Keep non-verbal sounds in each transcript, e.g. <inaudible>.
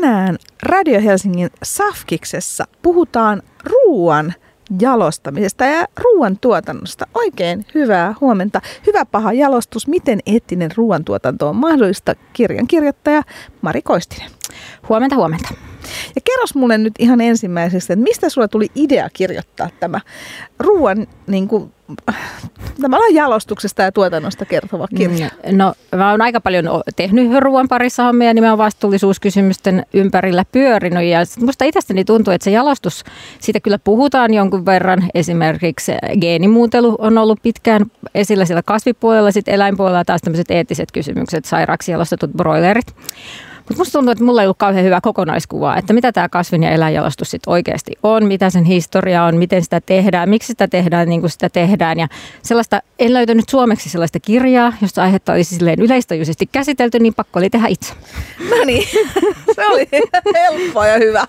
tänään Radio Helsingin Safkiksessa puhutaan ruoan jalostamisesta ja ruoantuotannosta. Oikein hyvää huomenta. Hyvä paha jalostus. Miten eettinen ruoantuotanto on mahdollista? Kirjan kirjoittaja Mari Koistinen. Huomenta, huomenta. Ja kerros mulle nyt ihan ensimmäiseksi, että mistä sulla tuli idea kirjoittaa tämä ruoan niin kuin, tavallaan jalostuksesta ja tuotannosta kertova kirja? Mm, no mä oon aika paljon tehnyt ruoan parissa hommia, mä oon vastuullisuuskysymysten ympärillä pyörinyt ja musta itsestäni tuntuu, että se jalostus, siitä kyllä puhutaan jonkun verran. Esimerkiksi geenimuutelu on ollut pitkään esillä siellä kasvipuolella, sitten eläinpuolella taas tämmöiset eettiset kysymykset, sairaaksi jalostetut broilerit. Mutta musta tuntuu, että mulla ei ollut kauhean hyvä kokonaiskuva, että mitä tämä kasvin- ja eläinjalostus sitten oikeasti on, mitä sen historia on, miten sitä tehdään, miksi sitä tehdään niin kuin sitä tehdään. Ja sellaista, en löytänyt suomeksi sellaista kirjaa, josta aihetta olisi silleen yleistajuisesti käsitelty, niin pakko oli tehdä itse. No niin, <laughs> se oli helppoa ja hyvä.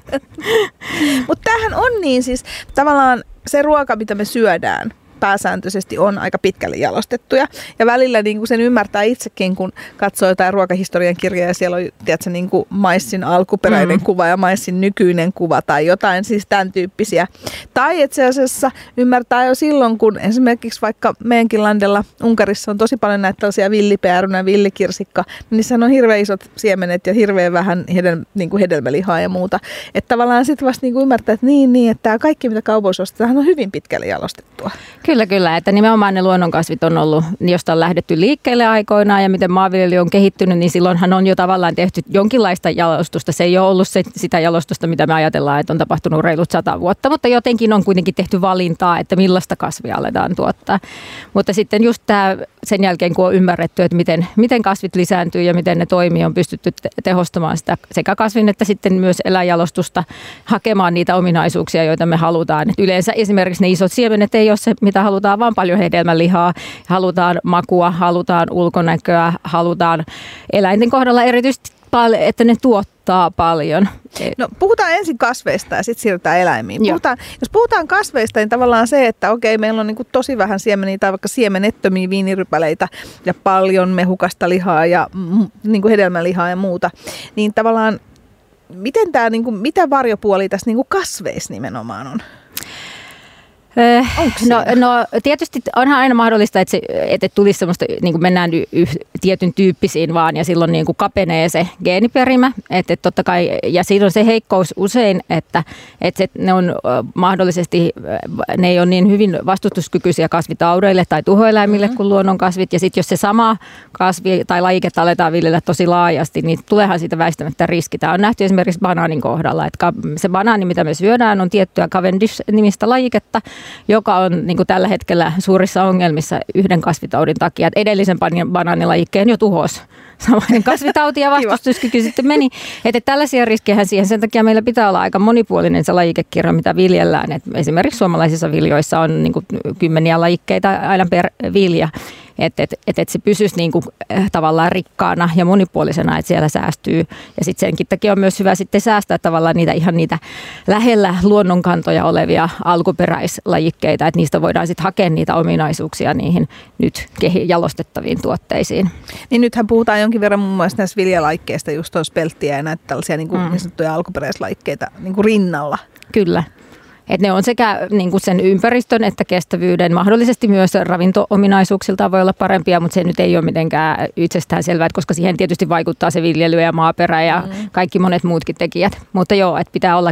Mutta tämähän on niin siis tavallaan se ruoka, mitä me syödään, pääsääntöisesti on aika pitkälle jalostettuja. Ja välillä niin kuin sen ymmärtää itsekin, kun katsoo jotain ruokahistorian kirjaa ja siellä on tiedätkö, niin kuin maissin alkuperäinen mm. kuva ja maissin nykyinen kuva tai jotain siis tämän tyyppisiä. Tai itse asiassa ymmärtää jo silloin, kun esimerkiksi vaikka meidänkin landella Unkarissa on tosi paljon näitä tällaisia villipäärynä, villikirsikka, niin niissä on hirveän isot siemenet ja hirveän vähän hedel, niin kuin hedelmälihaa ja muuta. Että tavallaan sitten vasta niin kuin ymmärtää, että niin, niin, että tämä kaikki mitä kaupoissa ostetaan on hyvin pitkälle jalostettua. Kyllä, kyllä. Että nimenomaan ne luonnonkasvit on ollut, josta on lähdetty liikkeelle aikoinaan ja miten maanviljely on kehittynyt, niin silloinhan on jo tavallaan tehty jonkinlaista jalostusta. Se ei ole ollut se, sitä jalostusta, mitä me ajatellaan, että on tapahtunut reilut sata vuotta, mutta jotenkin on kuitenkin tehty valintaa, että millaista kasvia aletaan tuottaa. Mutta sitten just tämä sen jälkeen, kun on ymmärretty, että miten, miten kasvit lisääntyy ja miten ne toimii, on pystytty tehostamaan sitä sekä kasvin että sitten myös eläinjalostusta hakemaan niitä ominaisuuksia, joita me halutaan. Et yleensä esimerkiksi ne isot siemenet ei ole se, mitä halutaan, vaan paljon hedelmälihaa, halutaan makua, halutaan ulkonäköä, halutaan eläinten kohdalla erityisesti paljon, että ne tuottaa paljon. No puhutaan ensin kasveista ja sitten siirrytään eläimiin. Puhutaan, jos puhutaan kasveista, niin tavallaan se, että okei, meillä on niin kuin tosi vähän siemeniä tai vaikka siemenettömiä viinirypäleitä ja paljon mehukasta lihaa ja niin kuin hedelmälihaa ja muuta, niin tavallaan miten tämä, niin kuin, mitä varjopuoli tässä niin kuin kasveissa nimenomaan on? No, no tietysti onhan aina mahdollista, että, se, että tulisi semmoista, niin kuin mennään y, y, tietyn tyyppisiin vaan ja silloin niin kuin kapenee se geeniperimä. Että, että totta kai, ja siinä on se heikkous usein, että, että se, ne on mahdollisesti, ne ei ole niin hyvin vastustuskykyisiä kasvitaudeille tai tuhoeläimille mm-hmm. kuin luonnonkasvit. Ja sitten jos se sama kasvi tai lajiketta aletaan viljellä tosi laajasti, niin tuleehan siitä väistämättä riski. Tämä on nähty esimerkiksi banaanin kohdalla, että se banaani, mitä me syödään, on tiettyä Cavendish-nimistä lajiketta, joka on niin kuin tällä hetkellä suurissa ongelmissa yhden kasvitaudin takia. Että edellisen banaanilajikkeen jo tuhos samainen <laughs> kasvitauti ja vastustuskyky sitten meni. Että tällaisia riskejä siihen, sen takia meillä pitää olla aika monipuolinen se lajikekirja, mitä viljellään. Et esimerkiksi suomalaisissa viljoissa on niin kuin kymmeniä lajikkeita aina per vilja että et, et, et se pysyisi niin kuin, äh, tavallaan rikkaana ja monipuolisena, että siellä säästyy. Ja sitten senkin takia on myös hyvä sitten säästää tavallaan niitä ihan niitä lähellä luonnonkantoja olevia alkuperäislajikkeita, että niistä voidaan sitten hakea niitä ominaisuuksia niihin nyt jalostettaviin tuotteisiin. Niin nythän puhutaan jonkin verran muun muassa näistä viljalaikkeista, just on spelttiä ja näitä tällaisia niin kuin mm. niin sanottuja alkuperäislaikkeita niin kuin rinnalla. Kyllä. Et ne on sekä niin kuin sen ympäristön että kestävyyden, mahdollisesti myös ravinto-ominaisuuksiltaan voi olla parempia, mutta se nyt ei ole mitenkään itsestään selvää, koska siihen tietysti vaikuttaa se viljely ja maaperä ja mm. kaikki monet muutkin tekijät. Mutta joo, että pitää olla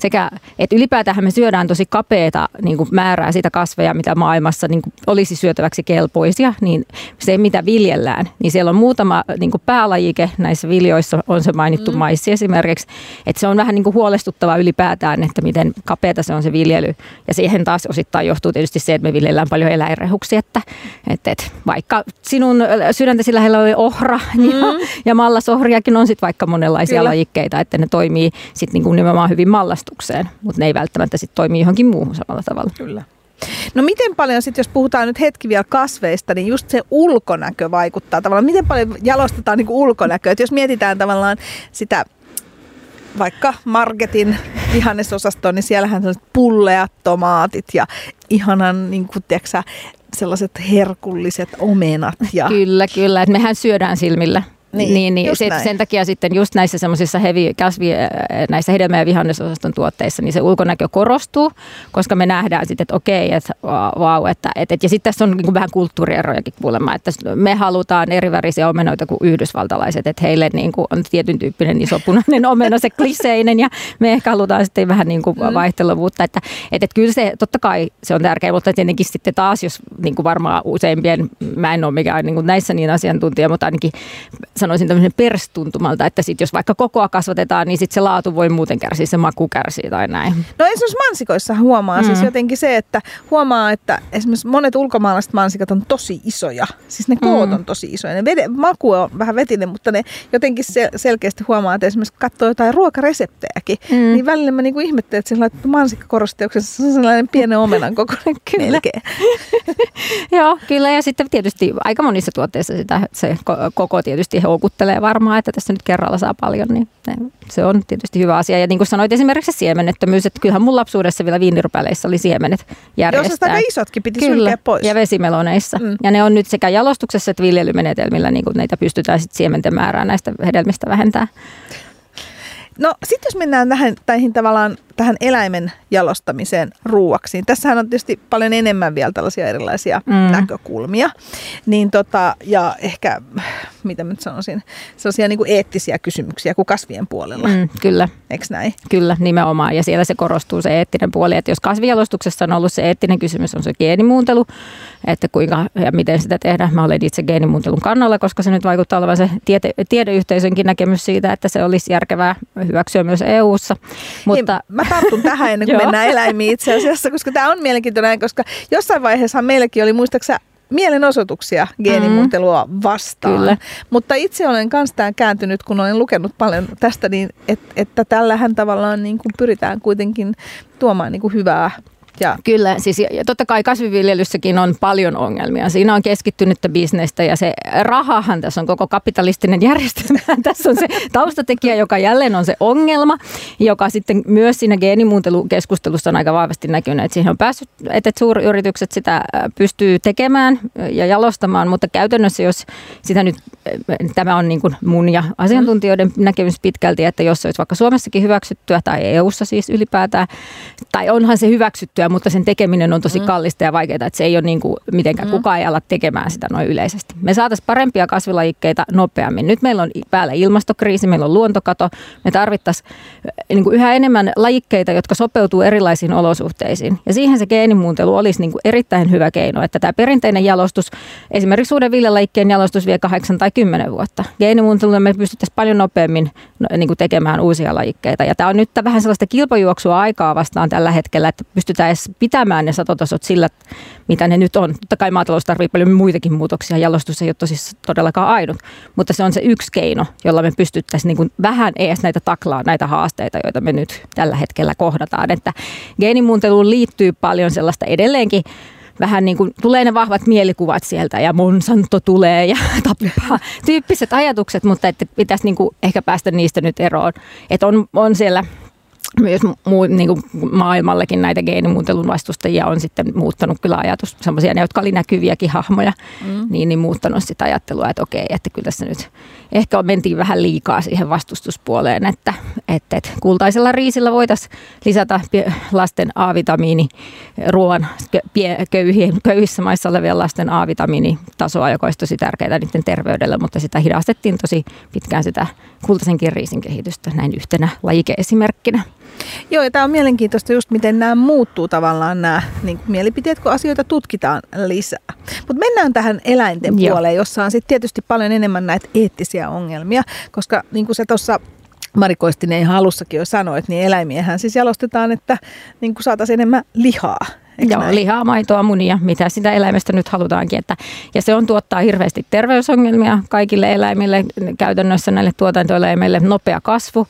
sekä, että ylipäätään me syödään tosi kapeata niin kuin määrää sitä kasveja, mitä maailmassa niin kuin olisi syötäväksi kelpoisia, niin se mitä viljellään, niin siellä on muutama niin kuin päälajike näissä viljoissa, on se mainittu mm. maissi esimerkiksi, että se on vähän niin kuin huolestuttava ylipäätään, että miten kapeata tärkeää se on se viljely. Ja siihen taas osittain johtuu tietysti se, että me viljellään paljon eläinrehuksia, että, että, että vaikka sinun sydäntäsi lähellä oli ohra <laughs> niin mm. ja, ja mallasohriakin on sitten vaikka monenlaisia Kyllä. lajikkeita, että ne toimii sitten niin kuin nimenomaan hyvin mallastukseen, mutta ne ei välttämättä sitten toimi johonkin muuhun samalla tavalla. Kyllä. No miten paljon sitten, jos puhutaan nyt hetki vielä kasveista, niin just se ulkonäkö vaikuttaa tavallaan. Miten paljon jalostetaan niin ulkonäköä? Et jos mietitään tavallaan sitä vaikka marketin vihannesosastoon, niin siellähän sellaiset pulleat tomaatit ja ihanan, niin kuin, tiiäksä, sellaiset herkulliset omenat. Ja... Kyllä, kyllä. Että mehän syödään silmillä. Niin, niin, niin se, sen takia sitten just näissä semmoisissa heavy kasvi, näissä hedelmä- ja vihannesosaston tuotteissa, niin se ulkonäkö korostuu, koska me nähdään sitten, että okei, että vau, että, että, että ja sitten tässä on niin kuin vähän kulttuurierojakin kuulemma, että me halutaan eri värisiä omenoita kuin yhdysvaltalaiset, että heille niin kuin on tietyn tyyppinen isopunainen <laughs> omena, se kliseinen, ja me ehkä halutaan sitten vähän niin kuin mm. vaihteluvuutta, että, että, että kyllä se, totta kai se on tärkeää, mutta tietenkin sitten taas, jos niin kuin varmaan useimpien, mä en ole mikään niin kuin näissä niin asiantuntija, mutta ainakin sanoisin tämmöisen perstuntumalta, että sit jos vaikka kokoa kasvatetaan, niin sitten se laatu voi muuten kärsiä, se maku kärsii tai näin. No esimerkiksi mansikoissa huomaa siis mm. siis jotenkin se, että huomaa, että esimerkiksi monet ulkomaalaiset mansikat on tosi isoja. Siis ne koot mm. on tosi isoja. Ne vede, maku on vähän vetinen, mutta ne jotenkin sel- selkeästi huomaa, että esimerkiksi katsoo jotain ruokareseptejäkin, mm. niin välillä mä niinku ihmettelen, että on mansikkakorosteoksessa se on sellainen pienen omenan kokoinen <laughs> kyllä. <laughs> Joo, kyllä. Ja sitten tietysti aika monissa tuotteissa sitä, se koko tietysti houkuttelee varmaan, että tässä nyt kerralla saa paljon, niin se on tietysti hyvä asia. Ja niin kuin sanoit esimerkiksi se siemennettömyys, että kyllähän mun lapsuudessa vielä viinirypäleissä oli siemenet järjestää. Joo, isotkin piti Kyllä, pois. ja vesimeloneissa. Mm. Ja ne on nyt sekä jalostuksessa että viljelymenetelmillä, niin kuin näitä pystytään sitten siementen määrää näistä hedelmistä vähentää. No sitten jos mennään tähän, tähän tavallaan tähän eläimen jalostamiseen ruuaksi. Tässähän on tietysti paljon enemmän vielä tällaisia erilaisia mm. näkökulmia. Niin tota, ja ehkä, mitä mä nyt sanoisin, sellaisia niin kuin eettisiä kysymyksiä kuin kasvien puolella. Mm, kyllä. Eikö näin? Kyllä, nimenomaan. Ja siellä se korostuu se eettinen puoli, että jos kasvijalostuksessa on ollut se eettinen kysymys, on se geenimuuntelu, että kuinka ja miten sitä tehdään. Mä olen itse geenimuuntelun kannalla, koska se nyt vaikuttaa olevan se tiede, tiedeyhteisönkin näkemys siitä, että se olisi järkevää hyväksyä myös EU-ssa. Mutta, Hei, mä tartun tähän ennen kuin <laughs> mennään eläimiin itse asiassa, koska tämä on mielenkiintoinen, koska jossain vaiheessa meilläkin oli muistaakseni mielenosoituksia geenimuuntelua mm. vastaan. Kyllä. Mutta itse olen myös tämän kääntynyt, kun olen lukenut paljon tästä, niin et, että tällähän tavallaan niin kuin pyritään kuitenkin tuomaan niin kuin hyvää ja. Kyllä, siis ja totta kai kasviviljelyssäkin on paljon ongelmia. Siinä on keskittynyttä bisnestä ja se rahahan tässä on koko kapitalistinen järjestelmä. <laughs> tässä on se taustatekijä, joka jälleen on se ongelma, joka sitten myös siinä geenimuuntelukeskustelussa on aika vahvasti näkynyt, että siihen on päässyt, että suuryritykset sitä pystyy tekemään ja jalostamaan, mutta käytännössä jos sitä nyt, tämä on niin kuin mun ja asiantuntijoiden näkemys pitkälti, että jos se olisi vaikka Suomessakin hyväksyttyä tai EU-ssa siis ylipäätään, tai onhan se hyväksyttyä juttuja, mutta sen tekeminen on tosi mm. kallista ja vaikeaa, että se ei ole niin kuin mitenkään, mm. kukaan ei ala tekemään sitä noin yleisesti. Me saataisiin parempia kasvilajikkeita nopeammin. Nyt meillä on päällä ilmastokriisi, meillä on luontokato, me tarvittaisiin niin kuin yhä enemmän lajikkeita, jotka sopeutuu erilaisiin olosuhteisiin. Ja siihen se geenimuuntelu olisi niin kuin erittäin hyvä keino, että tämä perinteinen jalostus, esimerkiksi uuden viljelajikkeen jalostus vie kahdeksan tai kymmenen vuotta. Geenimuuntelulla me pystyttäisiin paljon nopeammin no, niin kuin tekemään uusia lajikkeita. Ja tämä on nyt vähän sellaista kilpajuoksua aikaa vastaan tällä hetkellä, että pystytään edes pitämään ne satotasot sillä, mitä ne nyt on. Totta kai maatalous tarvitsee paljon muitakin muutoksia, jalostus ei ole todellakaan ainut, mutta se on se yksi keino, jolla me pystyttäisiin niin kuin vähän edes näitä taklaa, näitä haasteita, joita me nyt tällä hetkellä kohdataan. Että geenimuunteluun liittyy paljon sellaista edelleenkin vähän niin kuin tulee ne vahvat mielikuvat sieltä ja Monsanto tulee ja <laughs> tappaa tyyppiset ajatukset, mutta että pitäisi niin kuin ehkä päästä niistä nyt eroon. Että on, on siellä myös muu, niin kuin maailmallakin näitä geenimuuntelun vastustajia on sitten muuttanut kyllä ajatus, semmoisia ne, jotka oli näkyviäkin hahmoja, mm. niin, niin muuttanut sitä ajattelua, että okei, että kyllä tässä nyt ehkä mentiin vähän liikaa siihen vastustuspuoleen, että, että, että kultaisella riisillä voitaisiin lisätä lasten A-vitamiini ruoan köyhissä maissa olevien lasten A-vitamiinitasoa, joka olisi tosi tärkeää niiden terveydelle, mutta sitä hidastettiin tosi pitkään sitä kultaisenkin riisin kehitystä näin yhtenä lajikeesimerkkinä. Joo, ja tämä on mielenkiintoista just, miten nämä muuttuu tavallaan nämä niin mielipiteet, kun asioita tutkitaan lisää. Mutta mennään tähän eläinten Joo. puoleen, jossa on sitten tietysti paljon enemmän näitä eettisiä ongelmia, koska niin kuin se tuossa Marikoistinen ihan alussakin jo sanoit, niin eläimiähän siis jalostetaan, että niin kuin saataisiin enemmän lihaa. Eikö Joo, näin? lihaa, maitoa, munia, mitä sitä eläimestä nyt halutaankin. Että, ja se on tuottaa hirveästi terveysongelmia kaikille eläimille, käytännössä näille tuotantoeläimille nopea kasvu.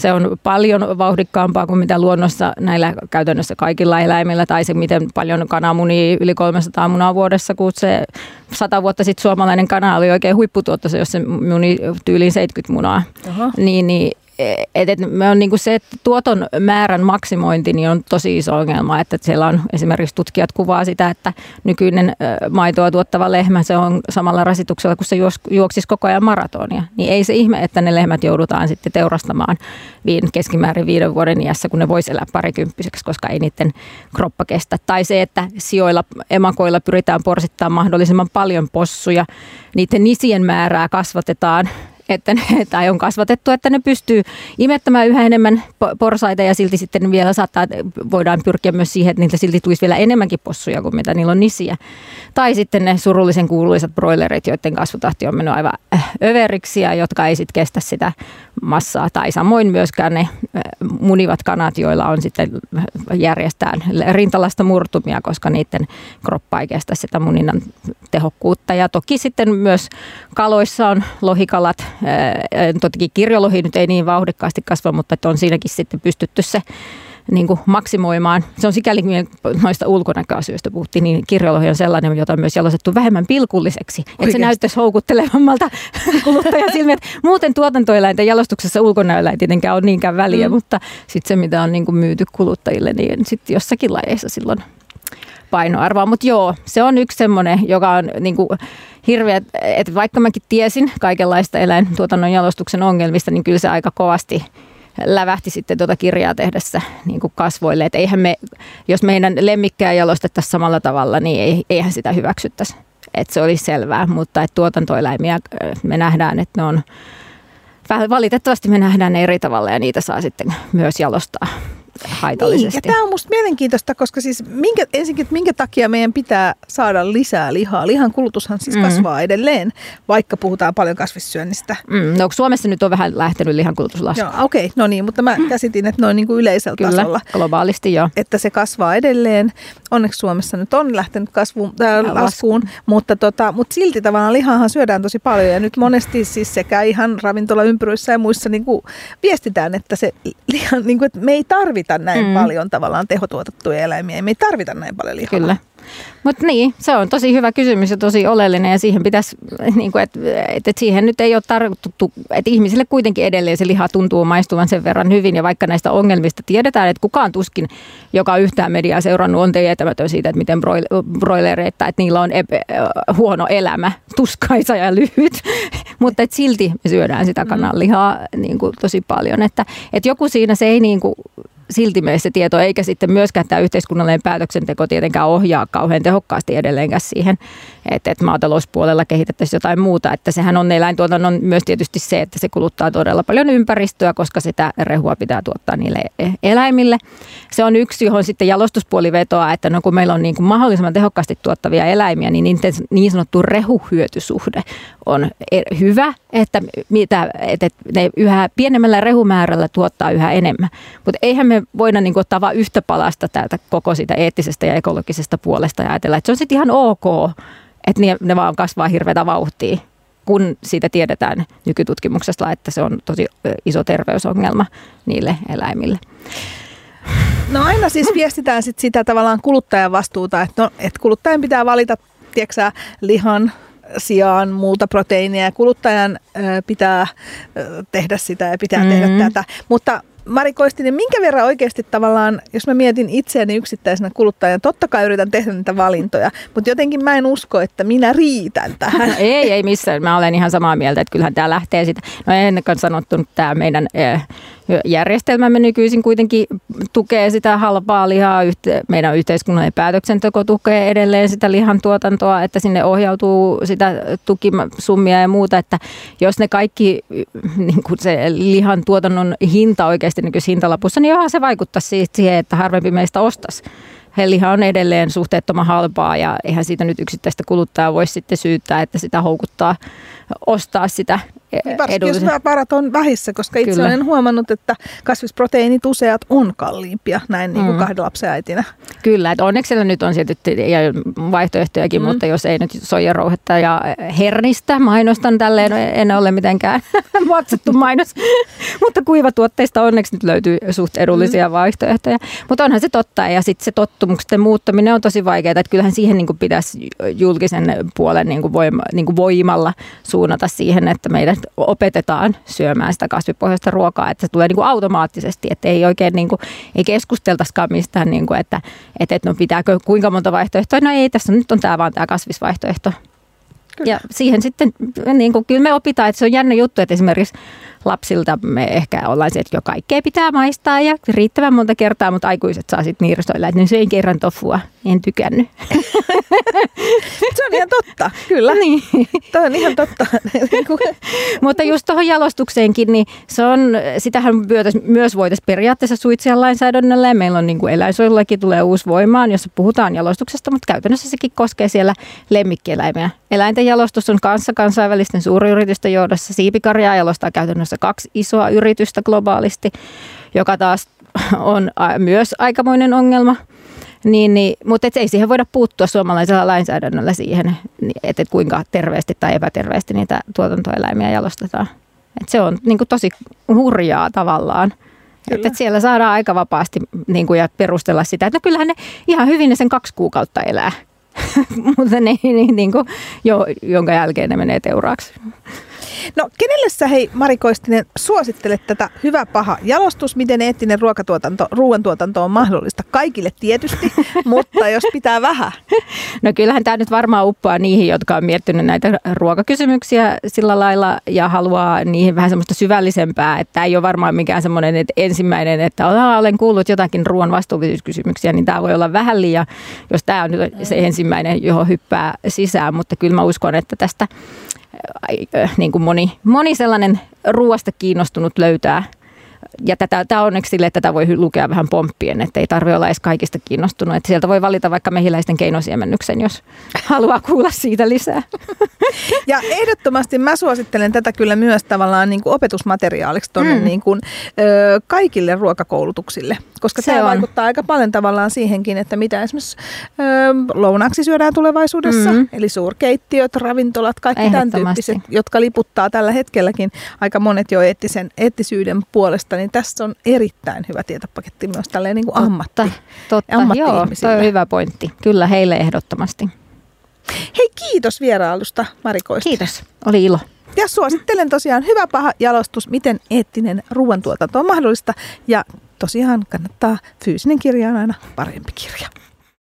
Se on paljon vauhdikkaampaa kuin mitä luonnossa näillä käytännössä kaikilla eläimillä, tai se miten paljon kananmunia, yli 300 munaa vuodessa, kun se sata vuotta sitten suomalainen kana oli oikein huipputuottoisa, jos se muni tyyliin 70 munaa. Oho. Niin, niin et, et me on niinku se, että tuoton määrän maksimointi niin on tosi iso ongelma. Että siellä on esimerkiksi tutkijat kuvaa sitä, että nykyinen maitoa tuottava lehmä, se on samalla rasituksella, kun se juoksisi koko ajan maratonia. Niin ei se ihme, että ne lehmät joudutaan sitten teurastamaan viin, keskimäärin viiden vuoden iässä, kun ne voisi elää parikymppiseksi, koska ei niiden kroppa kestä. Tai se, että sijoilla, emakoilla pyritään porsittamaan mahdollisimman paljon possuja. Niiden nisien määrää kasvatetaan että ne, <laughs> tai on kasvatettu, että ne pystyy imettämään yhä enemmän porsaita ja silti sitten vielä saattaa, voidaan pyrkiä myös siihen, että niiltä silti tulisi vielä enemmänkin possuja kuin mitä niillä on nisiä. Tai sitten ne surullisen kuuluisat broilerit, joiden kasvutahti on mennyt aivan äh, överiksi ja jotka ei sitten kestä sitä massaa. Tai samoin myöskään ne äh, munivat kanat, joilla on sitten järjestään rintalasta murtumia, koska niiden kroppa ei kestä sitä muninnan tehokkuutta. Ja toki sitten myös kaloissa on lohikalat, toki kirjolohi nyt ei niin vauhdikkaasti kasva, mutta on siinäkin sitten pystytty se niin kuin maksimoimaan. Se on sikäli, noista ulkonäköasioista puhuttiin, niin kirjolohi on sellainen, jota on myös jalostettu vähemmän pilkulliseksi. Että se näyttäisi houkuttelevammalta <laughs> kuluttajasilmiä. Muuten tuotantoeläinten jalostuksessa ulkonäöllä ei tietenkään ole niinkään väliä, mm. mutta sitten se, mitä on niin kuin myyty kuluttajille, niin sitten jossakin lajeissa silloin painoarvoa. Mutta joo, se on yksi semmoinen, joka on niin kuin hirveä, että vaikka mäkin tiesin kaikenlaista eläintuotannon jalostuksen ongelmista, niin kyllä se aika kovasti lävähti sitten tuota kirjaa tehdessä niin kuin kasvoille. Että eihän me, jos meidän lemmikkää jalostettaisiin samalla tavalla, niin eihän sitä hyväksyttäisi. Että se olisi selvää, mutta että tuotantoeläimiä me nähdään, että ne on valitettavasti me nähdään ne eri tavalla ja niitä saa sitten myös jalostaa haitallisesti. Niin, ja tämä on musta mielenkiintoista, koska siis minkä, ensinnäkin, että minkä takia meidän pitää saada lisää lihaa. Lihan kulutushan siis mm. kasvaa edelleen, vaikka puhutaan paljon kasvissyönnistä. Mm. No Suomessa nyt on vähän lähtenyt lihan kulutus laskuun. Joo, okei, okay, no niin, mutta mä käsitin, että noin niin kuin yleisellä Kyllä, tasolla. globaalisti joo. Että se kasvaa edelleen. Onneksi Suomessa nyt on lähtenyt kasvuun, äh, laskuun, mutta, tota, mutta silti tavallaan lihahan syödään tosi paljon ja nyt monesti siis sekä ihan ravintolaympyröissä ja muissa niin kuin viestitään, että se lihan, niin kuin, että me ei tarvita tarvita näin mm. paljon tavallaan tehotuotettuja eläimiä. Me ei tarvita näin paljon lihaa. Kyllä. Mutta niin, se on tosi hyvä kysymys ja tosi oleellinen ja siihen pitäisi, niin kuin, että, että siihen nyt ei ole tarkoitettu, että ihmisille kuitenkin edelleen se liha tuntuu maistuvan sen verran hyvin ja vaikka näistä ongelmista tiedetään, että kukaan tuskin, joka yhtään mediaa seurannut, on tietämätön siitä, että miten broilereita, että niillä on ep- huono elämä, tuskaisa ja lyhyt, <laughs> mutta että silti me syödään sitä kananlihaa niin kuin tosi paljon, että, että joku siinä se ei niin kuin, silti mene se tieto, eikä sitten myöskään tämä yhteiskunnallinen päätöksenteko tietenkään ohjaa kauhean tehokkaasti edelleenkään siihen, että, että maatalouspuolella kehitettäisiin jotain muuta. Että sehän on eläintuotannon myös tietysti se, että se kuluttaa todella paljon ympäristöä, koska sitä rehua pitää tuottaa niille e-, eläimille. Se on yksi, johon sitten jalostuspuoli vetoaa, että no kun meillä on niin kuin mahdollisimman tehokkaasti tuottavia eläimiä, niin niin sanottu rehuhyötysuhde on e-, hyvä, että, mitä, että ne yhä pienemmällä rehumäärällä tuottaa yhä enemmän. Mutta eihän me voida niin kuin ottaa vain yhtä palasta täältä koko siitä eettisestä ja ekologisesta puolesta ja ajatella, että se on sitten ihan ok, että ne, ne vaan kasvaa hirveätä vauhtia kun siitä tiedetään nykytutkimuksesta, että se on tosi iso terveysongelma niille eläimille. No aina siis <laughs> viestitään sit sitä tavallaan kuluttajan vastuuta, että, no, että kuluttajan pitää valita tiedätkö, lihan sijaan muuta proteiinia ja kuluttajan pitää tehdä sitä ja pitää mm-hmm. tehdä tätä. Mutta Mari Koistinen, minkä verran oikeasti tavallaan, jos mä mietin itseäni yksittäisenä kuluttajana, totta kai yritän tehdä niitä valintoja, mutta jotenkin mä en usko, että minä riitän tähän. ei, ei missään. Mä olen ihan samaa mieltä, että kyllähän tämä lähtee sitä. No ennen sanottu, tämä meidän eh, järjestelmämme nykyisin kuitenkin tukee sitä halpaa lihaa. Meidän yhteiskunnallinen päätöksenteko tukee edelleen sitä lihan tuotantoa, että sinne ohjautuu sitä tukisummia ja muuta. Että jos ne kaikki, niin kuin se lihan tuotannon hinta oikeasti nykyisessä hintalapussa, niin johon se vaikuttaa siihen, että harvempi meistä ostaisi liha on edelleen suhteettoman halpaa ja eihän siitä nyt yksittäistä kuluttajaa voi sitten syyttää, että sitä houkuttaa ostaa sitä Niin Varsinkin jos varat on vähissä, koska itse Kyllä. olen huomannut, että kasvisproteiinit useat on kalliimpia näin niin kuin Mm. kahden lapsen äitinä. Kyllä, että onneksi siellä nyt on tietysti ja vaihtoehtojakin, Mm. mutta jos ei nyt soijarouhetta ja hernistä mainostan tälleen, en ole mitenkään <laughs> maksettu mainos, <laughs> mutta kuivatuotteista onneksi nyt löytyy suht edullisia mm. vaihtoehtoja. Mutta onhan se totta ja sitten se tottumuksen muuttaminen on tosi vaikeaa, että kyllähän siihen niin pitäisi julkisen puolen niin kuin voima, niin kuin voimalla suunnata siihen, että meidät opetetaan syömään sitä kasvipohjaista ruokaa, että se tulee niin kuin automaattisesti, että ei oikein niin kuin, ei keskusteltaisikaan mistään, niin kuin, että, että, että no pitääkö kuinka monta vaihtoehtoa, no ei tässä nyt on tämä vaan tämä kasvisvaihtoehto. Kyllä. Ja siihen sitten, niin kuin, kyllä me opitaan, että se on jännä juttu, että esimerkiksi lapsilta me ehkä ollaan se, että jo kaikkea pitää maistaa ja riittävän monta kertaa, mutta aikuiset saa sitten niirsoilla, että ne söin kerran tofua, en tykännyt. <laughs> Se on ihan totta, kyllä. niin. <laughs> Tämä on ihan totta. <laughs> Mutta just tuohon jalostukseenkin, niin se on, sitähän myös voitaisiin periaatteessa suitsia lainsäädännöllä. Ja meillä on niin kuin tulee uusi voimaan, jossa puhutaan jalostuksesta, mutta käytännössä sekin koskee siellä lemmikkieläimiä. Eläinten jalostus on kanssa kansainvälisten suuryritysten johdossa. Siipikarjaa jalostaa käytännössä kaksi isoa yritystä globaalisti, joka taas on myös aikamoinen ongelma. Niin, niin, mutta et ei siihen voida puuttua suomalaisella lainsäädännöllä siihen, niin, että et kuinka terveesti tai epäterveesti niitä tuotantoeläimiä jalostetaan. Et se on niin kuin tosi hurjaa tavallaan. Että et siellä saadaan aika vapaasti niin kuin, ja perustella sitä, että no kyllähän ne ihan hyvin ne sen kaksi kuukautta elää. <laughs> mutta ne, niin, niin kuin, jo, jonka jälkeen ne menee teuraaksi. No kenelle sä hei Mari Koistinen suosittelet tätä hyvä paha jalostus, miten eettinen ruokatuotanto, ruoantuotanto on mahdollista kaikille tietysti, <laughs> mutta jos pitää vähän. No kyllähän tämä nyt varmaan uppoaa niihin, jotka on miettinyt näitä ruokakysymyksiä sillä lailla ja haluaa niihin vähän semmoista syvällisempää. Että tämä ei ole varmaan mikään semmoinen että ensimmäinen, että "Aa, olen kuullut jotakin ruoan vastuullisuuskysymyksiä, niin tämä voi olla vähän liian, jos tämä on nyt se ensimmäinen, johon hyppää sisään. Mutta kyllä mä uskon, että tästä niin kuin moni, moni sellainen ruoasta kiinnostunut löytää ja tätä, tämä on onneksi sille, että tätä voi lukea vähän pomppien, että ei tarvitse olla edes kaikista kiinnostunut. Että sieltä voi valita vaikka mehiläisten keinosiemennyksen, jos <laughs> haluaa kuulla siitä lisää. Ja ehdottomasti mä suosittelen tätä kyllä myös tavallaan niin kuin opetusmateriaaliksi tuonne Mm. niin kuin, ö, kaikille ruokakoulutuksille, koska Se tämä on. vaikuttaa aika paljon tavallaan siihenkin, että mitä esimerkiksi ö, lounaaksi syödään tulevaisuudessa, Mm. eli suurkeittiöt, ravintolat, kaikki tämän tyyppiset, jotka liputtaa tällä hetkelläkin aika monet jo eettisen, eettisyyden puolesta, niin tässä on erittäin hyvä tietopaketti myös tälleen niin kuin ammatti. totta. Joo, ammatti-ihmisille. toi on hyvä pointti. Kyllä heille ehdottomasti. Hei, kiitos vierailusta Mari Koistinen. Kiitos. Oli ilo. Ja suosittelen tosiaan hyvä paha jalostus, miten eettinen ruoantuotanto on mahdollista. Ja tosiaan kannattaa, fyysinen kirja on aina parempi kirja.